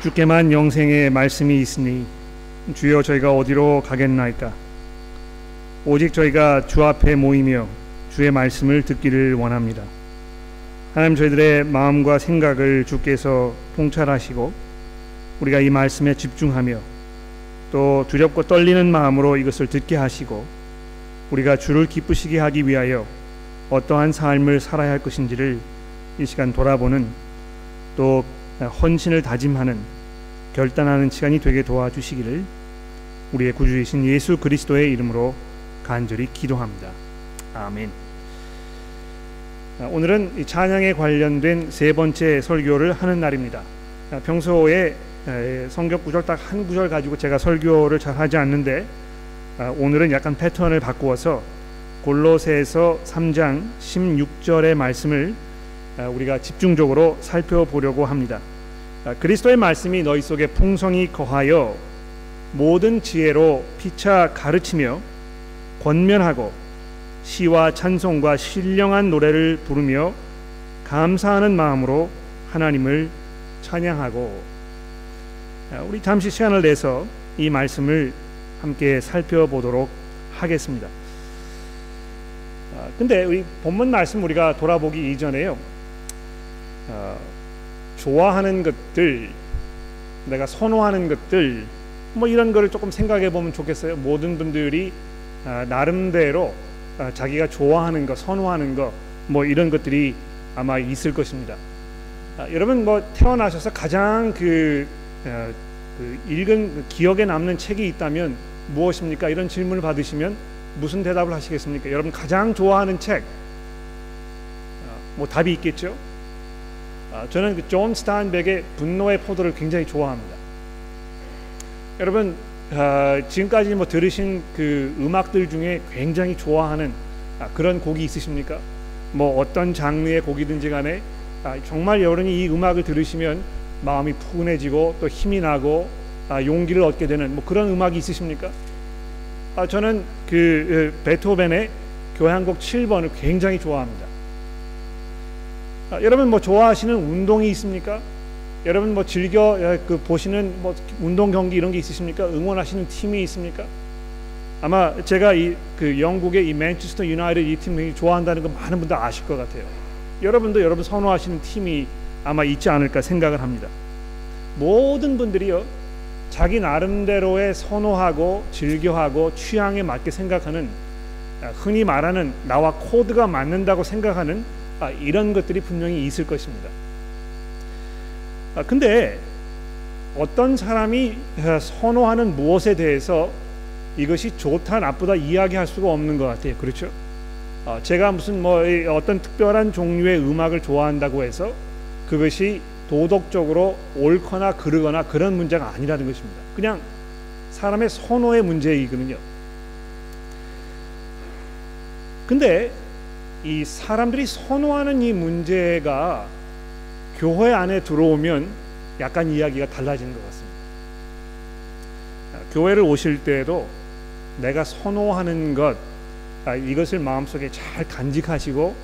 주께만 영생의 말씀이 있으니 주여 저희가 어디로 가겠나이까 오직 저희가 주 앞에 모이며 주의 말씀을 듣기를 원합니다. 하나님 저희들의 마음과 생각을 주께서 통찰하시고 우리가 이 말씀에 집중하며 또 두렵고 떨리는 마음으로 이것을 듣게 하시고 우리가 주를 기쁘시게 하기 위하여 어떠한 삶을 살아야 할 것인지를 이 시간 돌아보는 또 헌신을 다짐하는 결단하는 시간이 되게 도와주시기를 우리의 구주이신 예수 그리스도의 이름으로 간절히 기도합니다. 아멘. 오늘은 찬양에 관련된 세 번째 설교를 하는 날입니다. 평소에 성경 구절 딱 한 구절 가지고 제가 설교를 잘 하지 않는데 오늘은 약간 패턴을 바꾸어서 골로새서 3장 16절의 말씀을 우리가 집중적으로 살펴보려고 합니다. 그리스도의 말씀이 너희 속에 풍성히 거하여 모든 지혜로 피차 가르치며 권면하고 시와 찬송과 신령한 노래를 부르며 감사하는 마음으로 하나님을 찬양하고 우리 잠시 시간을 내서 이 말씀을 함께 살펴보도록 하겠습니다. 근데 우리 본문 말씀 우리가 돌아보기 이전에요. 어, 좋아하는 것들, 내가 선호하는 것들, 뭐 이런 거를 조금 생각해 보면 좋겠어요. 모든 분들이 아, 나름대로 아, 자기가 좋아하는 거, 선호하는 거, 뭐 이런 것들이 아마 있을 것입니다. 아, 여러분 뭐 태어나셔서 가장 그, 어, 그 읽은 그 기억에 남는 책이 있다면 무엇입니까? 이런 질문을 받으시면 무슨 대답을 하시겠습니까? 여러분 가장 좋아하는 책, 뭐 답이 있겠죠? 저는 그 존 스타인벡의 분노의 포도를 굉장히 좋아합니다. 여러분 어, 지금까지 뭐 들으신 그 음악들 중에 굉장히 좋아하는 아, 그런 곡이 있으십니까? 뭐 어떤 장르의 곡이든지 간에 아, 정말 여러분이 이 음악을 들으시면 마음이 푸근해지고 또 힘이 나고 아, 용기를 얻게 되는 뭐 그런 음악이 있으십니까? 아, 저는 그 에, 베토벤의 교향곡 7번을 굉장히 좋아합니다. 아, 여러분 뭐 좋아하시는 운동이 있습니까? 여러분 뭐 즐겨 그 보시는 뭐 운동 경기 이런 게 있으십니까? 응원하시는 팀이 있습니까? 아마 제가 이 그 영국의 이 맨체스터 유나이티드 이 팀을 좋아한다는 거 많은 분들 아실 것 같아요. 여러분도 여러분 선호하시는 팀이 아마 있지 않을까 생각을 합니다. 모든 분들이요 자기 나름대로의 선호하고 즐겨하고 취향에 맞게 생각하는 아, 흔히 말하는 나와 코드가 맞는다고 생각하는 아, 이런 것들이 분명히 있을 것입니다. 아, 근데 어떤 사람이 선호하는 무엇에 대해서 이것이 좋다 나쁘다 이야기할 수가 없는 것 같아요. 그렇죠? 어, 제가 무슨 뭐 어떤 특별한 종류의 음악을 좋아한다고 해서 그것이 도덕적으로 옳거나 그르거나 그런 문제가 아니라는 것입니다. 그냥 사람의 선호의 문제이거든요. 근데 이 사람들이 선호하는 이 문제가 교회 안에 들어오면 약간 이야기가 달라지는 것 같습니다. 교회를 오실 때에도 내가 선호하는 것 아, 이것을 마음속에 잘 간직하시고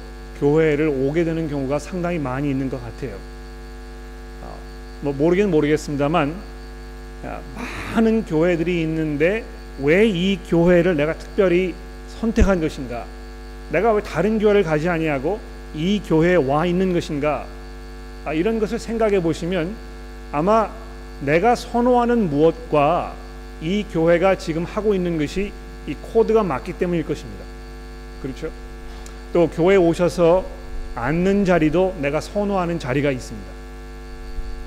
교회를 오게 되는 경우가 상당히 많이 있는 것 같아요. 아, 뭐 모르긴 모르겠습니다만 아, 많은 교회들이 있는데 왜 이 교회를 내가 특별히 선택한 것인가? 내가 왜 다른 교회를 가지 아니하고 이 교회에 와 있는 것인가? 아, 이런 것을 생각해 보시면 아마 내가 선호하는 무엇과 이 교회가 지금 하고 있는 것이 이 코드가 맞기 때문일 것입니다. 그렇죠? 또 교회 오셔서 앉는 자리도 내가 선호하는 자리가 있습니다.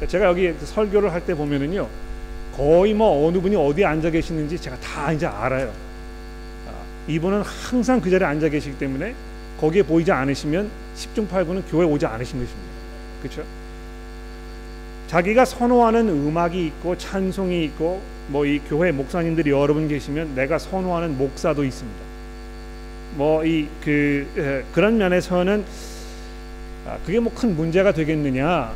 제가 여기 설교를 할 때 보면은요, 거의 뭐 어느 분이 어디 앉아 계시는지 제가 다 이제 알아요. 아, 이분은 항상 그 자리에 앉아 계시기 때문에 거기에 보이지 않으시면 10중 8구는 교회 오지 않으신 것입니다. 그렇죠? 자기가 선호하는 음악이 있고 찬송이 있고 뭐 이 교회 목사님들이 여러 분 계시면 내가 선호하는 목사도 있습니다. 뭐 이 그 그런 면에서는 아, 그게 뭐 큰 문제가 되겠느냐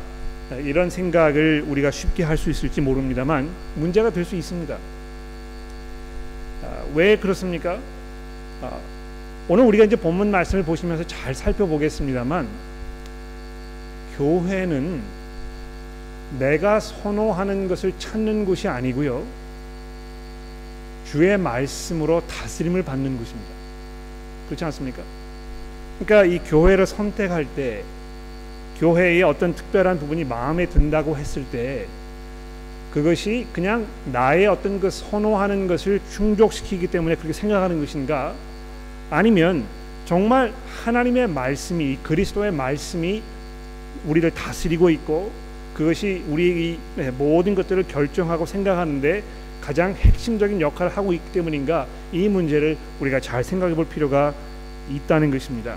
이런 생각을 우리가 쉽게 할 수 있을지 모릅니다만 문제가 될 수 있습니다. 아, 왜 그렇습니까? 아, 오늘 우리가 이제 본문 말씀을 보시면서 잘 살펴보겠습니다만 교회는 내가 선호하는 것을 찾는 곳이 아니고요. 주의 말씀으로 다스림을 받는 곳입니다. 그렇지 않습니까? 그러니까 이 교회를 선택할 때 교회의 어떤 특별한 부분이 마음에 든다고 했을 때 그것이 그냥 나의 어떤 그 선호하는 것을 충족시키기 때문에 그렇게 생각하는 것인가 아니면 정말 하나님의 말씀이 그리스도의 말씀이 우리를 다스리고 있고 그것이 우리의 모든 것들을 결정하고 생각하는데 가장 핵심적인 역할을 하고 있기 때문인가 이 문제를 우리가 잘 생각해 볼 필요가 있다는 것입니다. 어,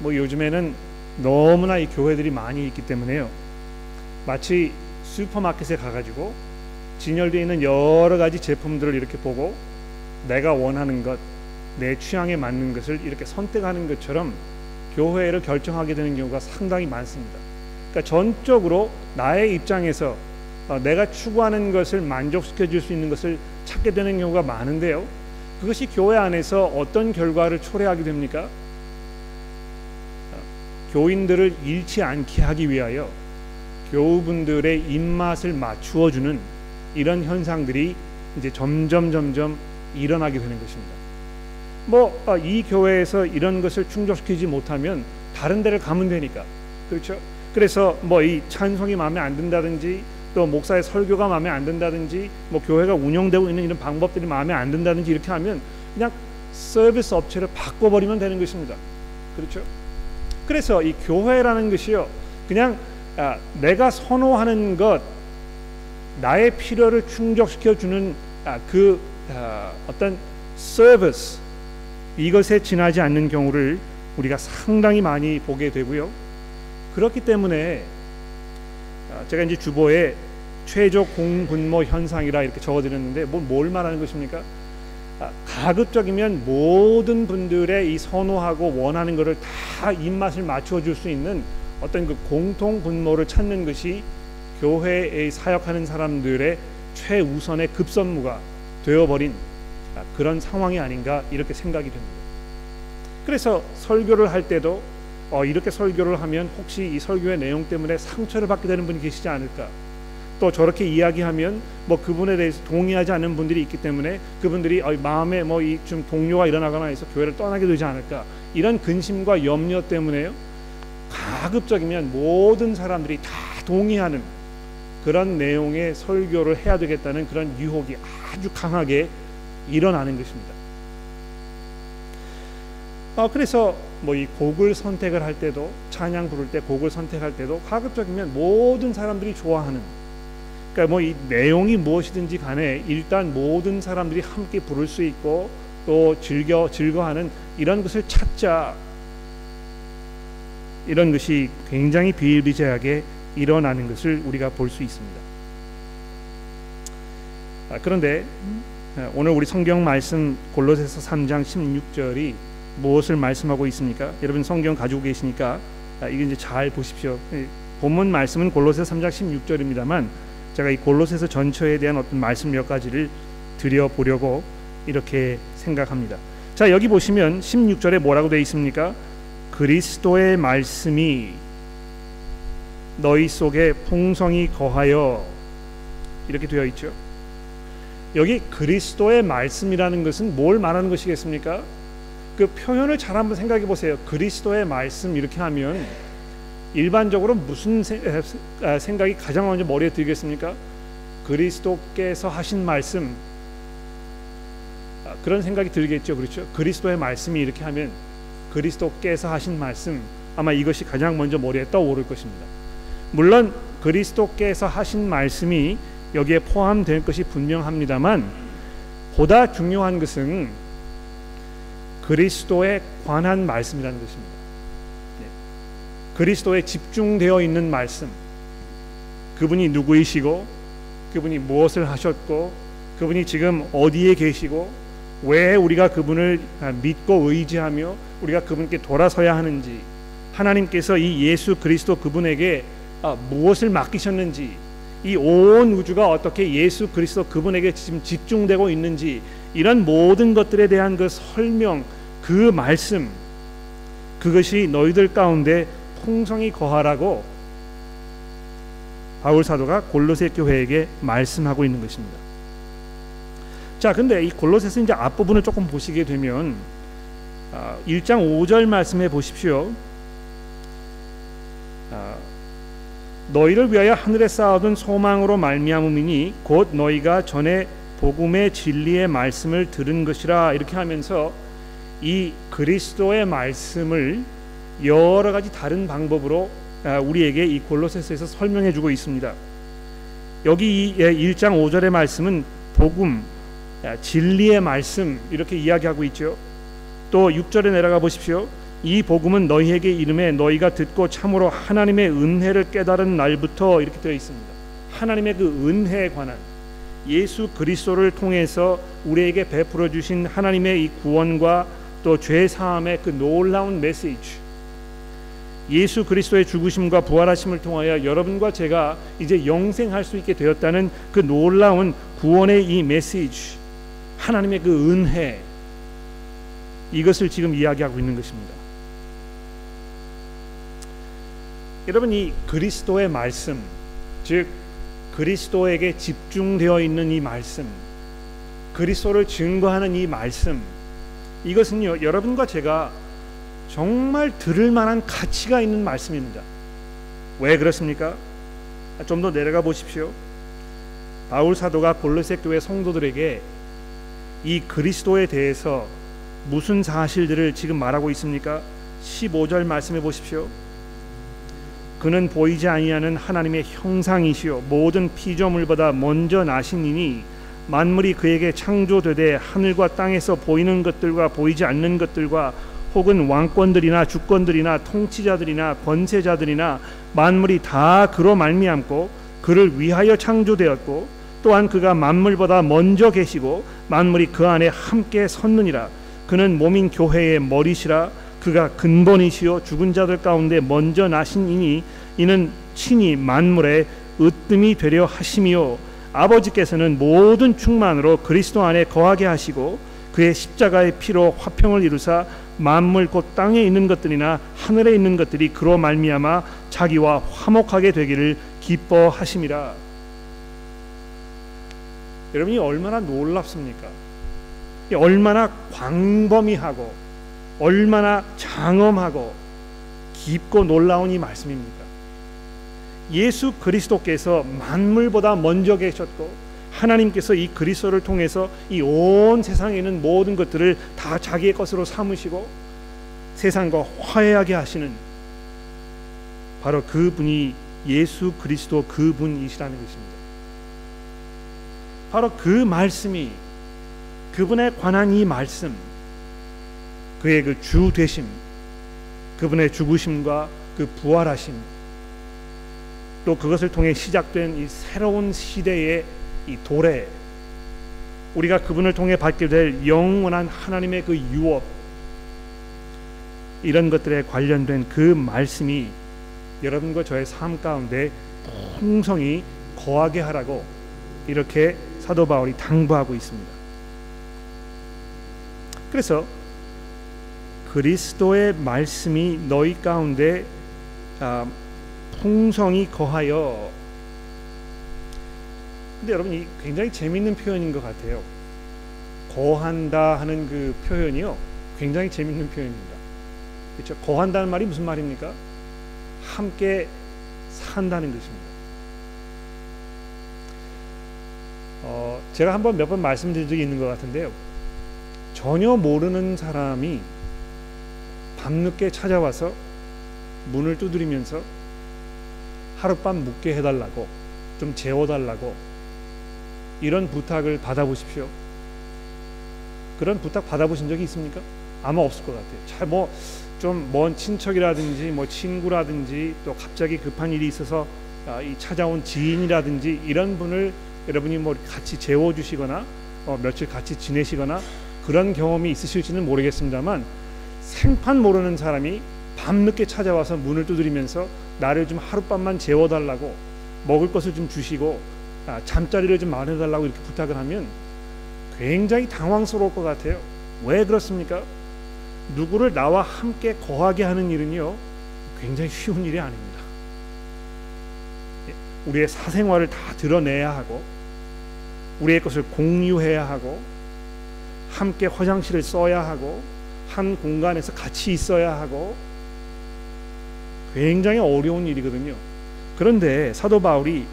뭐 요즘에는 너무나 이 교회들이 많이 있기 때문에요. 마치 슈퍼마켓에 가가지고 진열되어 있는 여러 가지 제품들을 이렇게 보고 내가 원하는 것, 내 취향에 맞는 것을 이렇게 선택하는 것처럼 교회를 결정하게 되는 경우가 상당히 많습니다. 그러니까 전적으로 나의 입장에서 어, 내가 추구하는 것을 만족시켜 줄 수 있는 것을 찾게 되는 경우가 많은데요. 그것이 교회 안에서 어떤 결과를 초래하게 됩니까? 어, 교인들을 잃지 않게 하기 위하여 교우분들의 입맛을 맞추어 주는 이런 현상들이 이제 점점 점점 일어나게 되는 것입니다. 뭐이 어, 교회에서 이런 것을 충족시키지 못하면 다른 데를 가면 되니까 그렇죠. 그래서 뭐 이 찬송이 마음에 안 든다든지 또 목사의 설교가 마음에 안 든다든지 뭐 교회가 운영되고 있는 이런 방법들이 마음에 안 든다든지 이렇게 하면 그냥 서비스 업체를 바꿔버리면 되는 것입니다. 그렇죠? 그래서 이 교회라는 것이요 그냥 아, 내가 선호하는 것 나의 필요를 충족시켜 주는 아, 그 아, 어떤 서비스 이것에 지나지 않는 경우를 우리가 상당히 많이 보게 되고요. 그렇기 때문에 아, 제가 이제 주보에 최저 공분모 현상이라 이렇게 적어드렸는데 뭐, 뭘 말하는 것입니까? 아, 가급적이면 모든 분들의 이 선호하고 원하는 것을 다 입맛을 맞춰 줄 수 있는 어떤 그 공통 분모를 찾는 것이 교회에 사역하는 사람들의 최우선의 급선무가 되어버린 아, 그런 상황이 아닌가 이렇게 생각이 됩니다. 그래서 설교를 할 때도 어, 이렇게 설교를 하면 혹시 이 설교의 내용 때문에 상처를 받게 되는 분이 계시지 않을까? 또 저렇게 이야기하면 뭐 그분에 대해서 동의하지 않는 분들이 있기 때문에 그분들이 어, 마음에 뭐 이 좀 동료가 일어나거나 해서 교회를 떠나게 되지 않을까? 이런 근심과 염려 때문에요. 가급적이면 모든 사람들이 다 동의하는 그런 내용의 설교를 해야 되겠다는 그런 유혹이 아주 강하게 일어나는 것입니다. 어, 그래서 뭐 이 곡을 선택을 할 때도 찬양 부를 때 곡을 선택할 때도 가급적이면 모든 사람들이 좋아하는 그러니까 뭐 이 내용이 무엇이든지 간에 일단 모든 사람들이 함께 부를 수 있고 또 즐겨 즐거하는 이런 것을 찾자 이런 것이 굉장히 비일비재하게 일어나는 것을 우리가 볼 수 있습니다. 아, 그런데 어, 오늘 우리 성경 말씀 골로새서 3장 16절이 무엇을 말씀하고 있습니까? 여러분 성경 가지고 계시니까 아, 이게 이제 잘 보십시오. 본문 말씀은 골로새 3장 16절입니다만 제가 이 골로새서 전체에 대한 어떤 말씀 몇 가지를 드려 보려고 이렇게 생각합니다. 자, 여기 보시면 16절에 뭐라고 되어 있습니까? 그리스도의 말씀이 너희 속에 풍성히 거하여 이렇게 되어 있죠. 여기 그리스도의 말씀이라는 것은 뭘 말하는 것이겠습니까? 그 표현을 잘 한번 생각해 보세요. 그리스도의 말씀 이렇게 하면 일반적으로 무슨 아, 생각이 가장 먼저 머리에 들겠습니까? 그리스도께서 하신 말씀 아, 그런 생각이 들겠죠. 그렇죠? 그리스도의 말씀이 이렇게 하면 그리스도께서 하신 말씀 아마 이것이 가장 먼저 머리에 떠오를 것입니다. 물론 그리스도께서 하신 말씀이 여기에 포함될 것이 분명합니다만 보다 중요한 것은 그리스도에 관한 말씀이라는 것입니다. 네. 그리스도에 집중되어 있는 말씀. 그분이 누구이시고 그분이 무엇을 하셨고 그분이 지금 어디에 계시고 왜 우리가 그분을 믿고 의지하며 우리가 그분께 돌아서야 하는지 하나님께서 이 예수 그리스도 그분에게 아, 무엇을 맡기셨는지 이 온 우주가 어떻게 예수 그리스도 그분에게 지금 집중되고 있는지 이런 모든 것들에 대한 그 설명 그 말씀 그것이 너희들 가운데 풍성히 거하라고 바울 사도가 골로새 교회에게 말씀하고 있는 것입니다. 자, 근데 이 골로새서 이제 앞부분을 조금 보시게 되면 1장 아, 5절 말씀해 보십시오. 아, 너희를 위하여 하늘에 쌓아둔 소망으로 말미암음이니 곧 너희가 전에 복음의 진리의 말씀을 들은 것이라 이렇게 하면서 이 그리스도의 말씀을 여러 가지 다른 방법으로 아, 우리에게 이 골로새서에서 설명해 주고 있습니다. 여기 1장 예, 5절의 말씀은 복음, 아, 진리의 말씀 이렇게 이야기하고 있죠. 또 6절에 내려가 보십시오. 이 복음은 너희에게 이름에 너희가 듣고 참으로 하나님의 은혜를 깨달은 날부터 이렇게 되어 있습니다. 하나님의 그 은혜에 관한 예수 그리스도를 통해서 우리에게 베풀어 주신 하나님의 이 구원과 또 죄 사함의 그 놀라운 메시지 예수 그리스도의 죽으심과 부활하심을 통하여 여러분과 제가 이제 영생할 수 있게 되었다는 그 놀라운 구원의 이 메시지 하나님의 그 은혜 이것을 지금 이야기하고 있는 것입니다. 여러분 이 그리스도의 말씀 즉 그리스도에게 집중되어 있는 이 말씀 그리스도를 증거하는 이 말씀 이것은요 여러분과 제가 정말 들을 만한 가치가 있는 말씀입니다. 왜 그렇습니까? 좀 더 내려가 보십시오. 바울 사도가 골로새 교회 성도들에게 이 그리스도에 대해서 무슨 사실들을 지금 말하고 있습니까? 15절 말씀해 보십시오. 그는 보이지 아니하는 하나님의 형상이시요 모든 피조물보다 먼저 나시니니 만물이 그에게 창조되되 하늘과 땅에서 보이는 것들과 보이지 않는 것들과 혹은 왕권들이나 주권들이나 통치자들이나 권세자들이나 만물이 다 그로 말미암고 그를 위하여 창조되었고 또한 그가 만물보다 먼저 계시고 만물이 그 안에 함께 섰느니라. 그는 몸인 교회의 머리시라 그가 근본이시요 죽은 자들 가운데 먼저 나신 이니 이는 친히 만물의 으뜸이 되려 하심이요 아버지께서는 모든 충만으로 그리스도 안에 거하게 하시고 그의 십자가의 피로 화평을 이루사 만물 곧 땅에 있는 것들이나 하늘에 있는 것들이 그로 말미암아 자기와 화목하게 되기를 기뻐하심이라. 여러분이 얼마나 놀랍습니까? 얼마나 광범위하고 얼마나 장엄하고 깊고 놀라운 이 말씀입니까? 예수 그리스도께서 만물보다 먼저 계셨고 하나님께서 이 그리스도를 통해서 이 온 세상에 있는 모든 것들을 다 자기의 것으로 삼으시고 세상과 화해하게 하시는 바로 그분이 예수 그리스도 그분이시라는 것입니다. 바로 그 말씀이 그분에 관한 이 말씀 그의 그 주 되심 그분의 죽으심과 그 부활하심 또 그것을 통해 시작된 이 새로운 시대의 이 도래 우리가 그분을 통해 받게 될 영원한 하나님의 그 유업 이런 것들에 관련된 그 말씀이 여러분과 저의 삶 가운데 풍성히 거하게 하라고 이렇게 사도 바울이 당부하고 있습니다. 그래서 그리스도의 말씀이 너희 가운데 아, 풍성히 거하여 근데 여러분 이 굉장히 재밌는 표현인 것 같아요. 거한다 하는 그 표현이요. 굉장히 재밌는 표현입니다. 그렇죠? 거한다는 말이 무슨 말입니까? 함께 산다는 것입니다. 어, 제가 한번 몇 번 말씀드린 적이 있는 것 같은데요. 전혀 모르는 사람이 밤늦게 찾아와서 문을 두드리면서 하룻밤 묵게 해달라고 좀 재워달라고 이런 부탁을 받아보십시오. 그런 부탁 받아보신 적이 있습니까? 아마 없을 것 같아요. 잘 뭐 좀 먼 친척이라든지 뭐 친구라든지 또 갑자기 급한 일이 있어서 아, 이 찾아온 지인이라든지 이런 분을 여러분이 뭐 같이 재워주시거나 어, 며칠 같이 지내시거나 그런 경험이 있으실지는 모르겠습니다만 생판 모르는 사람이 밤늦게 찾아와서 문을 두드리면서 나를 좀 하룻밤만 재워달라고 먹을 것을 좀 주시고 아, 잠자리를 좀 마련해달라고 이렇게 부탁을 하면 굉장히 당황스러울 것 같아요. 왜 그렇습니까? 누구를 나와 함께 거하게 하는 일은요 굉장히 쉬운 일이 아닙니다. 우리의 사생활을 다 드러내야 하고 우리의 것을 공유해야 하고 함께 화장실을 써야 하고 한 공간에서 같이 있어야 하고 굉장히 어려운 일이거든요. 그런데 사도 바울이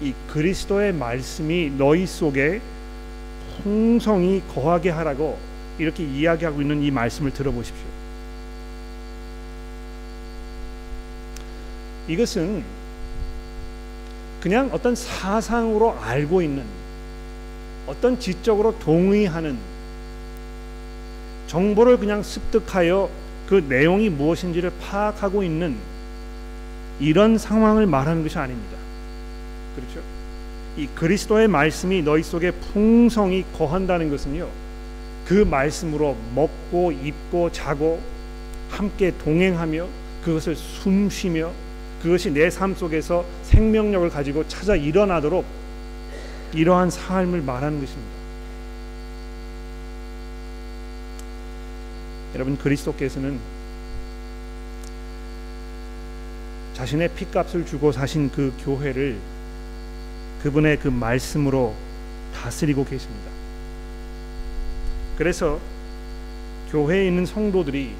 이 그리스도의 말씀이 너희 속에 풍성히 거하게 하라고 이렇게 이야기하고 있는 이 말씀을 들어보십시오. 이것은 그냥 어떤 사상으로 알고 있는 어떤 지적으로 동의하는 정보를 그냥 습득하여 그 내용이 무엇인지를 파악하고 있는 이런 상황을 말하는 것이 아닙니다. 그렇죠? 이 그리스도의 말씀이 너희 속에 풍성히 거한다는 것은요. 그 말씀으로 먹고 입고 자고 함께 동행하며 그것을 숨쉬며 그것이 내 삶 속에서 생명력을 가지고 찾아 일어나도록 이러한 삶을 말하는 것입니다. 여러분 그리스도께서는 자신의 피값을 주고 사신 그 교회를 그분의 그 말씀으로 다스리고 계십니다. 그래서 교회에 있는 성도들이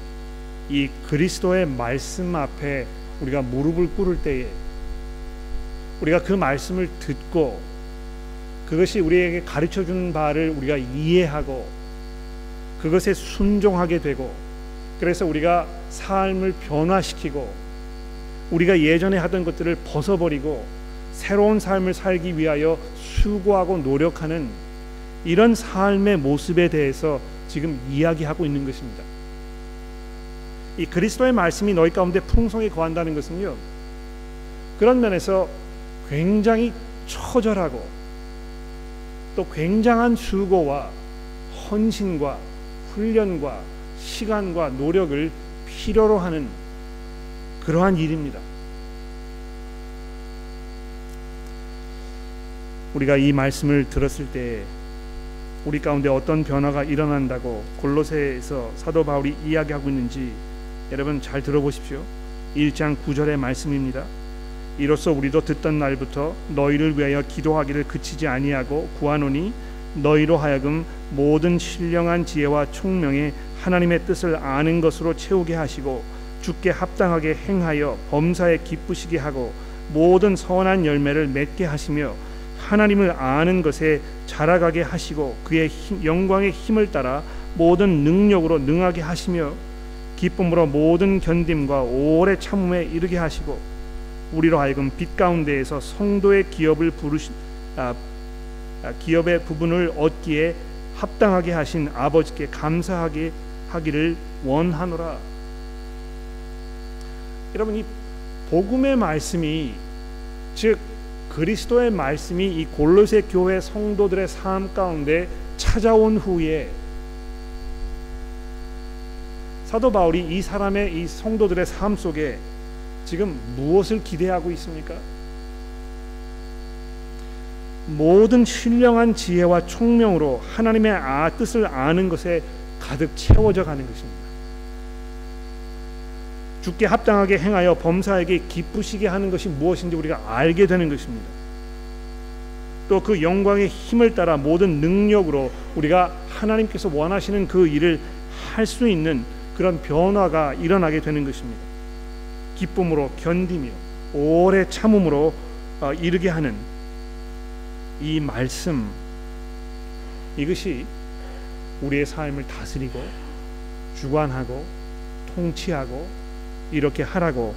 이 그리스도의 말씀 앞에 우리가 무릎을 꿇을 때에 우리가 그 말씀을 듣고 그것이 우리에게 가르쳐 주는 바를 우리가 이해하고 그것에 순종하게 되고 그래서 우리가 삶을 변화시키고 우리가 예전에 하던 것들을 벗어버리고 새로운 삶을 살기 위하여 수고하고 노력하는 이런 삶의 모습에 대해서 지금 이야기하고 있는 것입니다. 이 그리스도의 말씀이 너희 가운데 풍성히 거한다는 것은요. 그런 면에서 굉장히 처절하고 또 굉장한 수고와 헌신과 훈련과 시간과 노력을 필요로 하는 그러한 일입니다. 우리가 이 말씀을 들었을 때 우리 가운데 어떤 변화가 일어난다고 골로새에서 사도 바울이 이야기하고 있는지 여러분 잘 들어보십시오. 1장 9절의 말씀입니다. 이로써 우리도 듣던 날부터 너희를 위하여 기도하기를 그치지 아니하고 구하노니 너희로 하여금 모든 신령한 지혜와 총명에 하나님의 뜻을 아는 것으로 채우게 하시고 주께 합당하게 행하여 범사에 기쁘시게 하고 모든 선한 열매를 맺게 하시며 하나님을 아는 것에 자라가게 하시고 그의 힘, 영광의 힘을 따라 모든 능력으로 능하게 하시며 기쁨으로 모든 견딤과 오래 참음에 이르게 하시고 우리로 하여금 빛 가운데에서 성도의 기업을 부르시 아, 아, 기업의 부분을 얻기에 합당하게 하신 아버지께 감사하게 하기를 원하노라. 여러분 이 복음의 말씀이 즉 그리스도의 말씀이 이 골로새 교회 성도들의 삶 가운데 찾아온 후에 사도 바울이 이 사람의 이 성도들의 삶 속에 지금 무엇을 기대하고 있습니까? 모든 신령한 지혜와 총명으로 하나님의 아, 뜻을 아는 것에 가득 채워져 가는 것입니다. 주께 합당하게 행하여 범사에게 기쁘시게 하는 것이 무엇인지 우리가 알게 되는 것입니다. 또 그 영광의 힘을 따라 모든 능력으로 우리가 하나님께서 원하시는 그 일을 할 수 있는 그런 변화가 일어나게 되는 것입니다. 기쁨으로 견디며 오래 참음으로 어, 이르게 하는 이 말씀 이것이 우리의 삶을 다스리고 주관하고 통치하고 이렇게 하라고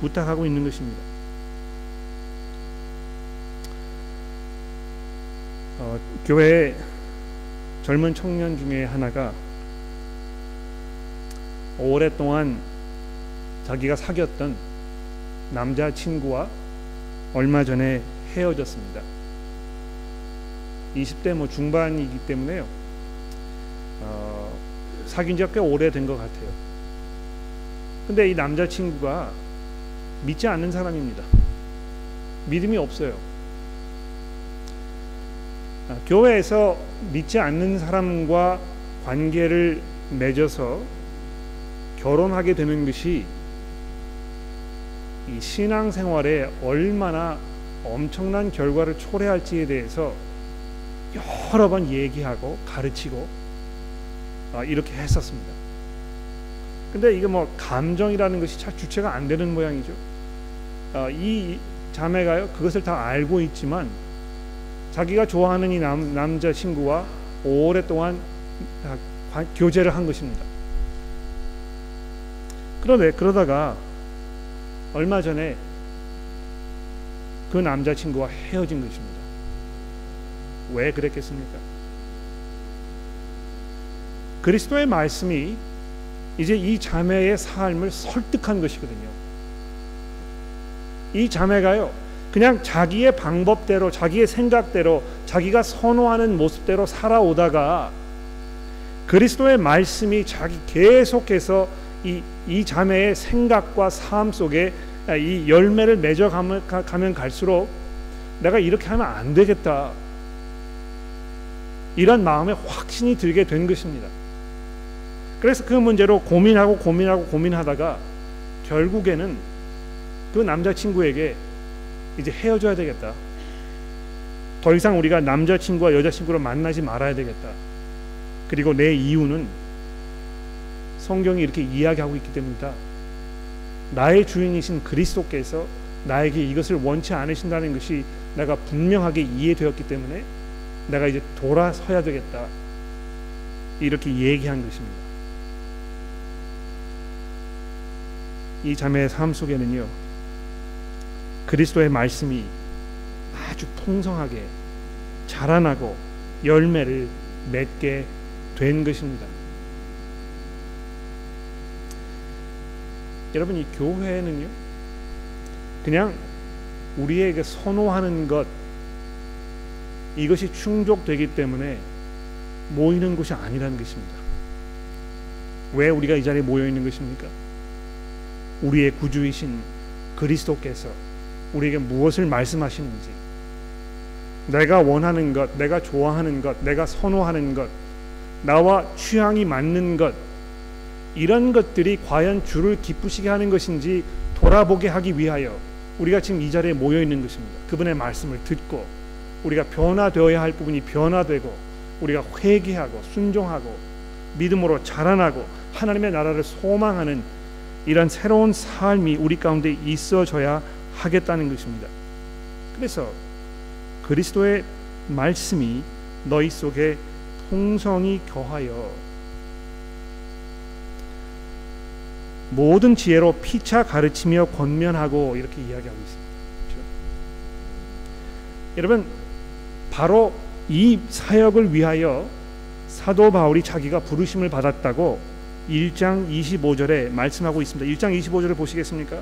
부탁하고 있는 것입니다. 어, 교회 젊은 청년 중에 하나가 오랫동안 자기가 사귀었던 남자 친구와 얼마 전에 헤어졌습니다. 20대 뭐 중반이기 때문에요. 어, 사귄 지가 꽤 오래된 것 같아요. 근데 이 남자 친구가 믿지 않는 사람입니다. 믿음이 없어요. 아, 교회에서 믿지 않는 사람과 관계를 맺어서 결혼하게 되는 것이 이 신앙생활에 얼마나 엄청난 결과를 초래할지에 대해서 여러 번 얘기하고 가르치고 아, 이렇게 했었습니다. 근데 이게 뭐 감정이라는 것이 잘 주체가 안 되는 모양이죠. 아, 이 자매가요 그것을 다 알고 있지만 자기가 좋아하는 이 남, 남자 친구와 오랫동안 교제를 한 것입니다. 그런데 그러다가 얼마 전에 그 남자 친구와 헤어진 것입니다. 왜 그랬겠습니까? 그리스도의 말씀이 이제 이 자매의 삶을 설득한 것이거든요. 이 자매가요, 그냥 자기의 방법대로, 자기의 생각대로, 자기가 선호하는 모습대로 살아오다가 그리스도의 말씀이 자기 계속해서 이, 이 자매의 생각과 삶 속에 이 열매를 맺어가면 가면 갈수록 내가 이렇게 하면 안 되겠다. 이런 마음에 확신이 들게 된 것입니다. 그래서 그 문제로 고민하고 고민하고 고민하다가 결국에는 그 남자친구에게 이제 헤어져야 되겠다. 더 이상 우리가 남자친구와 여자친구로 만나지 말아야 되겠다. 그리고 내 이유는 성경이 이렇게 이야기하고 있기 때문이다. 나의 주인이신 그리스도께서 나에게 이것을 원치 않으신다는 것이 내가 분명하게 이해되었기 때문에 내가 이제 돌아서야 되겠다. 이렇게 얘기한 것입니다. 이 자매의 삶 속에는요. 그리스도의 말씀이 아주 풍성하게 자라나고 열매를 맺게 된 것입니다. 여러분 이 교회는요 그냥 우리에게 선호하는 것 이것이 충족되기 때문에 모이는 곳이 아니라는 것입니다. 왜 우리가 이 자리에 모여 있는 것입니까? 우리의 구주이신 그리스도께서 우리에게 무엇을 말씀하시는지 내가 원하는 것, 내가 좋아하는 것, 내가 선호하는 것, 나와 취향이 맞는 것 이런 것들이 과연 주를 기쁘시게 하는 것인지 돌아보게 하기 위하여 우리가 지금 이 자리에 모여 있는 것입니다. 그분의 말씀을 듣고 우리가 변화되어야 할 부분이 변화되고 우리가 회개하고 순종하고 믿음으로 자라나고 하나님의 나라를 소망하는 이런 새로운 삶이 우리 가운데 있어져야 하겠다는 것입니다. 그래서 그리스도의 말씀이 너희 속에 풍성히 거하여 모든 지혜로 피차 가르치며 권면하고 이렇게 이야기하고 있습니다. 그렇죠? 여러분 바로 이 사역을 위하여 사도 바울이 자기가 부르심을 받았다고 1장 25절에 말씀하고 있습니다. 1장 25절을 보시겠습니까?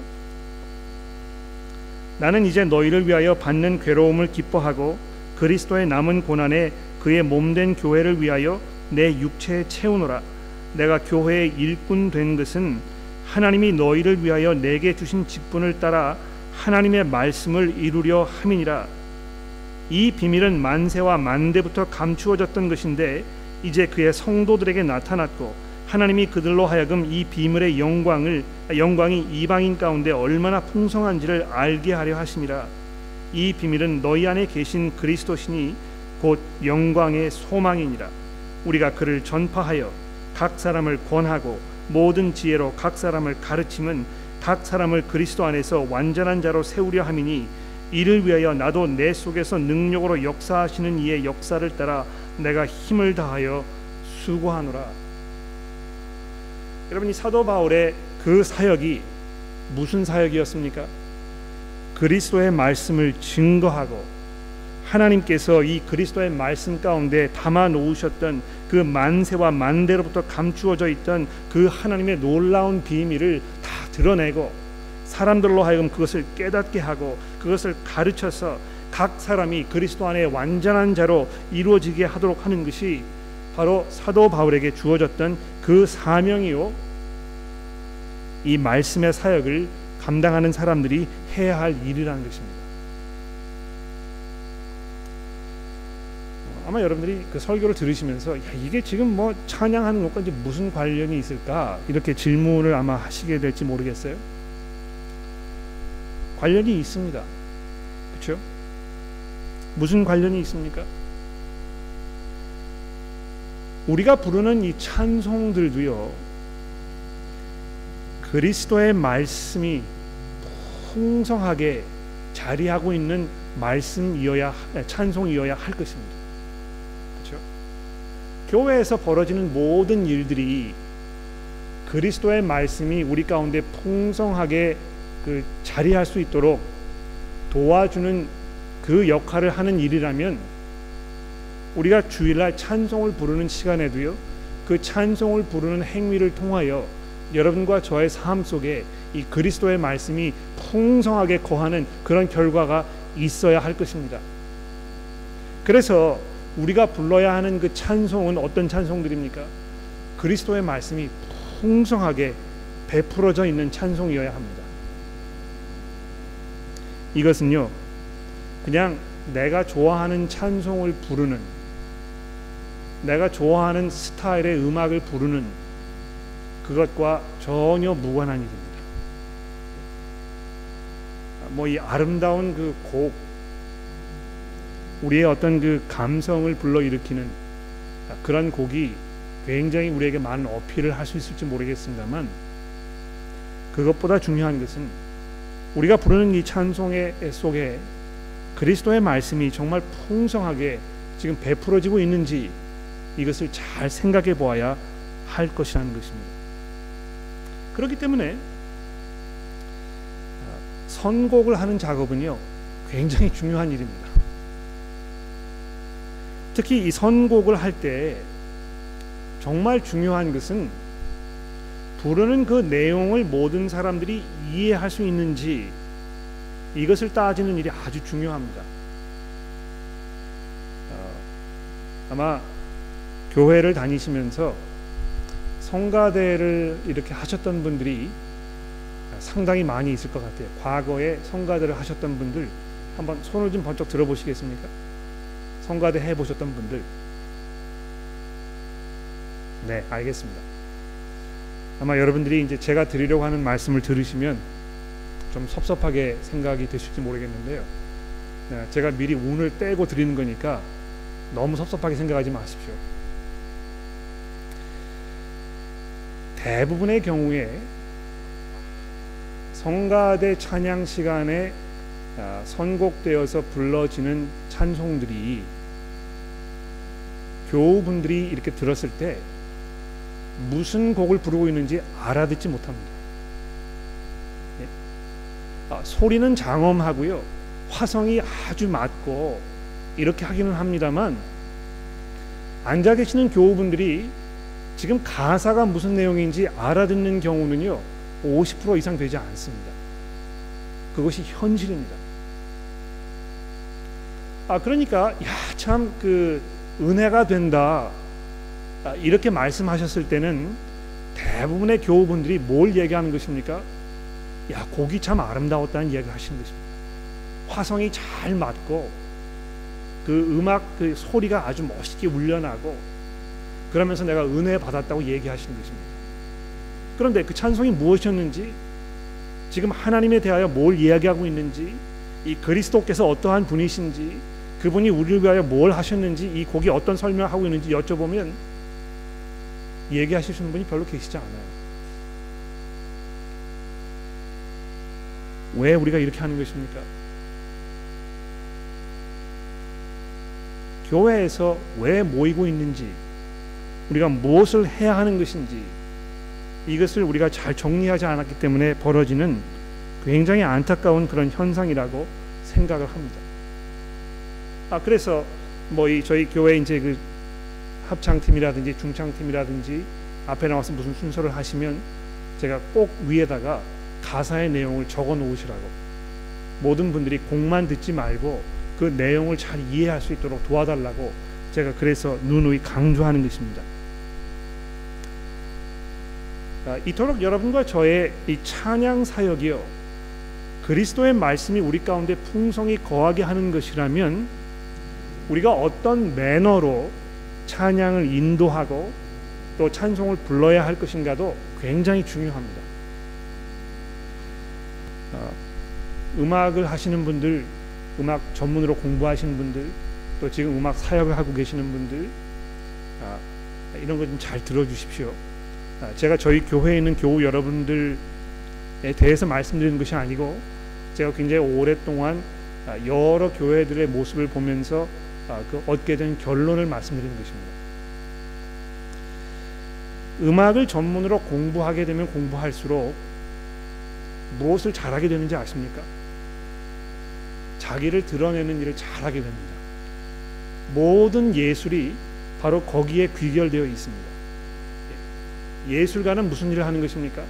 나는 이제 너희를 위하여 받는 괴로움을 기뻐하고 그리스도의 남은 고난에 그의 몸된 교회를 위하여 내 육체에 채우노라. 내가 교회의 일꾼 된 것은 하나님이 너희를 위하여 내게 주신 직분을 따라 하나님의 말씀을 이루려 함이니라. 이 비밀은 만세와 만대부터 감추어졌던 것인데 이제 그의 성도들에게 나타났고 하나님이 그들로 하여금 이 비밀의 영광을 영광이 이방인 가운데 얼마나 풍성한지를 알게 하려 하심이라. 이 비밀은 너희 안에 계신 그리스도시니 곧 영광의 소망이니라. 우리가 그를 전파하여 각 사람을 권하고 모든 지혜로 각 사람을 가르침은 각 사람을 그리스도 안에서 완전한 자로 세우려 함이니 이를 위하여 나도 내 속에서 능력으로 역사하시는 이의 역사를 따라 내가 힘을 다하여 수고하노라. 여러분 이 사도 바울의 그 사역이 무슨 사역이었습니까? 그리스도의 말씀을 증거하고 하나님께서 이 그리스도의 말씀 가운데 담아 놓으셨던 그 만세와 만대로부터 감추어져 있던 그 하나님의 놀라운 비밀을 다 드러내고 사람들로 하여금 그것을 깨닫게 하고 그것을 가르쳐서 각 사람이 그리스도 안에 완전한 자로 이루어지게 하도록 하는 것이 바로 사도 바울에게 주어졌던 그 사명이요. 이 말씀의 사역을 감당하는 사람들이 해야 할 일이라는 것입니다. 아마 여러분들이 그 설교를 들으시면서 야, 이게 지금 뭐 찬양하는 것과 이제 무슨 관련이 있을까 이렇게 질문을 아마 하시게 될지 모르겠어요. 관련이 있습니다. 그렇죠? 무슨 관련이 있습니까? 우리가 부르는 이 찬송들도요. 그리스도의 말씀이 풍성하게 자리하고 있는 말씀이어야 찬송이어야 할 것입니다. 그렇죠? 교회에서 벌어지는 모든 일들이 그리스도의 말씀이 우리 가운데 풍성하게 그 자리할 수 있도록 도와주는 그 역할을 하는 일이라면 우리가 주일날 찬송을 부르는 시간에도요 그 찬송을 부르는 행위를 통하여 여러분과 저의 삶 속에 이 그리스도의 말씀이 풍성하게 거하는 그런 결과가 있어야 할 것입니다. 그래서 우리가 불러야 하는 그 찬송은 어떤 찬송들입니까? 그리스도의 말씀이 풍성하게 베풀어져 있는 찬송이어야 합니다. 이것은요, 그냥 내가 좋아하는 찬송을 부르는, 내가 좋아하는 스타일의 음악을 부르는 그것과 전혀 무관한 일입니다. 뭐 이 아름다운 그 곡, 우리의 어떤 그 감성을 불러일으키는 그런 곡이 굉장히 우리에게 많은 어필을 할 수 있을지 모르겠습니다만 그것보다 중요한 것은 우리가 부르는 이 찬송의 속에 그리스도의 말씀이 정말 풍성하게 지금 베풀어지고 있는지 이것을 잘 생각해 보아야 할 것이라는 것입니다. 그렇기 때문에 선곡을 하는 작업은요 굉장히 중요한 일입니다. 특히 이 선곡을 할 때 정말 중요한 것은 부르는 그 내용을 모든 사람들이 이해할 수 있는지 이것을 따지는 일이 아주 중요합니다. 어, 아마 교회를 다니시면서 성가대를 이렇게 하셨던 분들이 상당히 많이 있을 것 같아요. 과거에 성가대를 하셨던 분들 한번 손을 좀 번쩍 들어보시겠습니까? 성가대 해보셨던 분들 네, 알겠습니다. 아마 여러분들이 이제 제가 드리려고 하는 말씀을 들으시면 좀 섭섭하게 생각이 되실지 모르겠는데요. 네, 제가 미리 운을 떼고 드리는 거니까 너무 섭섭하게 생각하지 마십시오. 대부분의 경우에 성가대 찬양 시간에 아, 선곡되어서 불러지는 찬송들이 교우분들이 이렇게 들었을 때 무슨 곡을 부르고 있는지 알아듣지 못합니다. 예? 아, 소리는 장엄하고요. 화성이 아주 맞고 이렇게 하기는 합니다만 앉아 계시는 교우분들이 지금 가사가 무슨 내용인지 알아듣는 경우는요. 50% 이상 되지 않습니다. 그것이 현실입니다. 아 그러니까 야 참 그 은혜가 된다. 아, 이렇게 말씀하셨을 때는 대부분의 교우분들이 뭘 얘기하는 것입니까? 야 곡이 참 아름다웠다는 이야기를 하시는 것입니다. 화성이 잘 맞고 그 음악 그 소리가 아주 멋있게 울려나고 그러면서 내가 은혜 받았다고 얘기하시는 것입니다. 그런데 그 찬송이 무엇이었는지 지금 하나님에 대하여 뭘 이야기하고 있는지 이 그리스도께서 어떠한 분이신지 그분이 우리를 위하여 뭘 하셨는지 이 곡이 어떤 설명을 하고 있는지 여쭤보면 있는 분이 별로 계시지 않아요. 왜 우리가 이렇게 하는 것입니까? 교회에서 왜 모이고 있는지, 우리가 무엇을 해야 하는 것인지, 이것을 우리가 잘 정리하지 않았기 때문에 벌어지는 굉장히 안타까운 그런 현상이라고 생각을 합니다. 아 그래서 뭐 이 저희 교회 이제 그 합창팀이라든지 중창팀이라든지 앞에 나와서 무슨 순서를 하시면 제가 꼭 위에다가 가사의 내용을 적어 놓으시라고 모든 분들이 곡만 듣지 말고 그 내용을 잘 이해할 수 있도록 도와달라고 제가 그래서 누누이 강조하는 것입니다. 아, 이토록 여러분과 저의 이 찬양 사역이요 그리스도의 말씀이 우리 가운데 풍성히 거하게 하는 것이라면 우리가 어떤 매너로 찬양을 인도하고 또 찬송을 불러야 할 것인가도 굉장히 중요합니다. 어, 음악을 하시는 분들, 음악 전문으로 공부하시는 분들, 또 지금 음악 사역을 하고 계시는 분들, 아, 이런 거좀잘 들어주십시오. 아, 제가 저희 교회에 있는 교우 여러분들에 대해서 말씀드리는 것이 아니고 제가 굉장히 오랫동안 아, 여러 교회들의 모습을 보면서 아, 그 얻게 된 결론을 말씀드리는 것입니다. 음악을 전문으로 공부하게 되면 공부할수록 무엇을 잘하게 되는지 아십니까? 자기를 드러내는 일을 잘하게 됩니다. 모든 예술이 바로 거기에 귀결되어 있습니다. 예술가는 무슨 일을 하는 것입니까?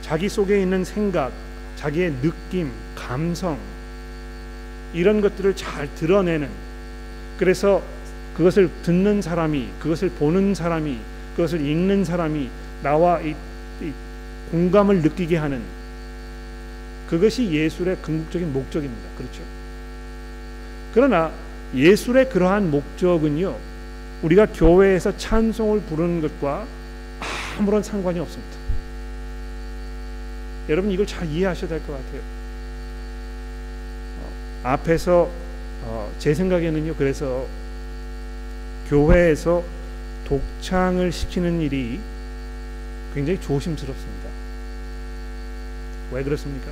자기 속에 있는 생각, 자기의 느낌, 감성 이런 것들을 잘 드러내는 그래서 그것을 듣는 사람이 그것을 보는 사람이 그것을 읽는 사람이 나와 이, 이 공감을 느끼게 하는 그것이 예술의 궁극적인 목적입니다. 그렇죠? 그러나 예술의 그러한 목적은요. 우리가 교회에서 찬송을 부르는 것과 아무런 상관이 없습니다. 여러분 이걸 잘 이해하셔야 될 것 같아요. 어, 앞에서 어, 제 생각에는요. 그래서 교회에서 독창을 시키는 일이 굉장히 조심스럽습니다. 왜 그렇습니까?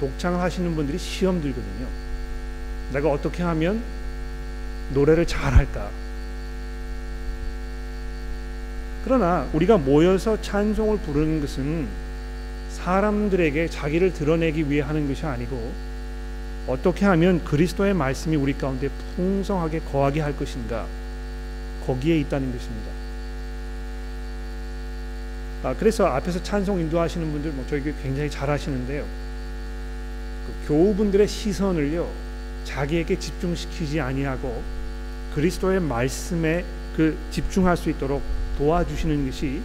독창을 하시는 분들이 시험 들거든요. 내가 어떻게 하면 노래를 잘할까? 그러나 우리가 모여서 찬송을 부르는 것은 사람들에게 자기를 드러내기 위해 하는 것이 아니고 어떻게 하면 그리스도의 말씀이 우리 가운데 풍성하게 거하게 할 것인가 거기에 있다는 것입니다. 아, 그래서 앞에서 찬송 인도하시는 분들 뭐 저희 굉장히 잘 하시는데요. 그 교우분들의 시선을요 자기에게 집중시키지 아니하고 그리스도의 말씀에 그 집중할 수 있도록 도와주시는 것이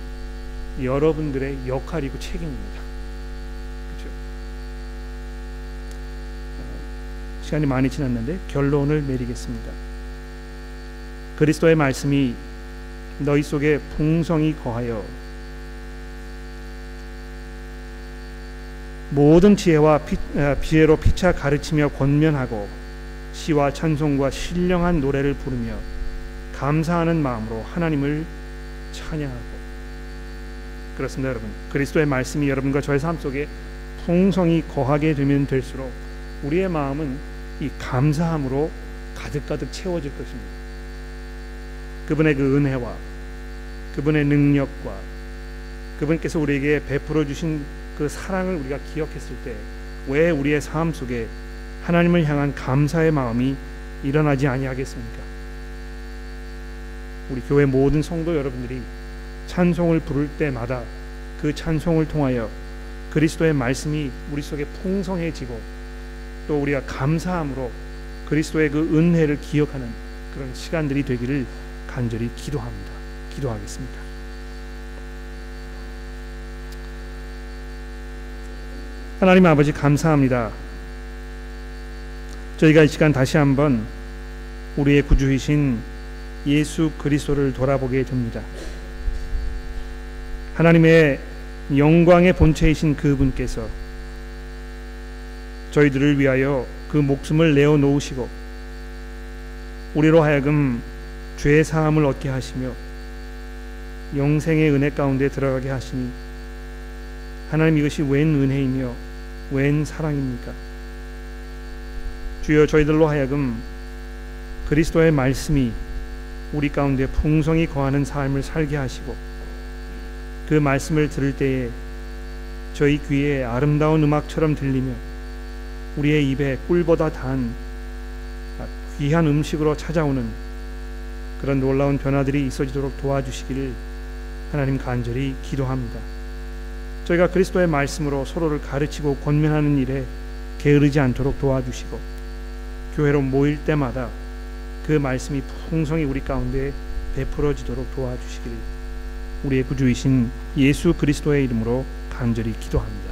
여러분들의 역할이고 책임입니다. 그렇죠? 시간이 많이 지났는데 결론을 내리겠습니다. 그리스도의 말씀이 너희 속에 풍성히 거하여 모든 지혜와 피, 아, 지혜로 피차 가르치며 권면하고 시와 찬송과 신령한 노래를 부르며 감사하는 마음으로 하나님을 찬양하고 그렇습니다 여러분 그리스도의 말씀이 여러분과 저의 삶 속에 풍성히 거하게 되면 될수록 우리의 마음은 이 감사함으로 가득가득 채워질 것입니다 그분의 그 은혜와 그분의 능력과 그분께서 우리에게 베풀어 주신 그 사랑을 우리가 기억했을 때 왜 우리의 삶 속에 하나님을 향한 감사의 마음이 일어나지 아니하겠습니까? 우리 교회 모든 성도 여러분들이 찬송을 부를 때마다 그 찬송을 통하여 그리스도의 말씀이 우리 속에 풍성해지고 또 우리가 감사함으로 그리스도의 그 은혜를 기억하는 그런 시간들이 되기를 간절히 기도합니다. 기도하겠습니다. 하나님 아버지 감사합니다. 저희가 이 시간 다시 한번 우리의 구주이신 예수 그리스도를 돌아보게 됩니다. 하나님의 영광의 본체이신 그분께서 저희들을 위하여 그 목숨을 내어 놓으시고 우리로 하여금 죄 사함을 얻게 하시며 영생의 은혜 가운데 들어가게 하시니 하나님 이것이 웬 은혜이며 웬 사랑입니까? 주여 저희들로 하여금 그리스도의 말씀이 우리 가운데 풍성히 거하는 삶을 살게 하시고 그 말씀을 들을 때에 저희 귀에 아름다운 음악처럼 들리며 우리의 입에 꿀보다 단 귀한 음식으로 찾아오는 그런 놀라운 변화들이 있어지도록 도와주시기를 하나님 간절히 기도합니다. 저희가 그리스도의 말씀으로 서로를 가르치고 권면하는 일에 게으르지 않도록 도와주시고 교회로 모일 때마다 그 말씀이 풍성히 우리 가운데 베풀어지도록 도와주시기를 우리의 구주이신 예수 그리스도의 이름으로 간절히 기도합니다.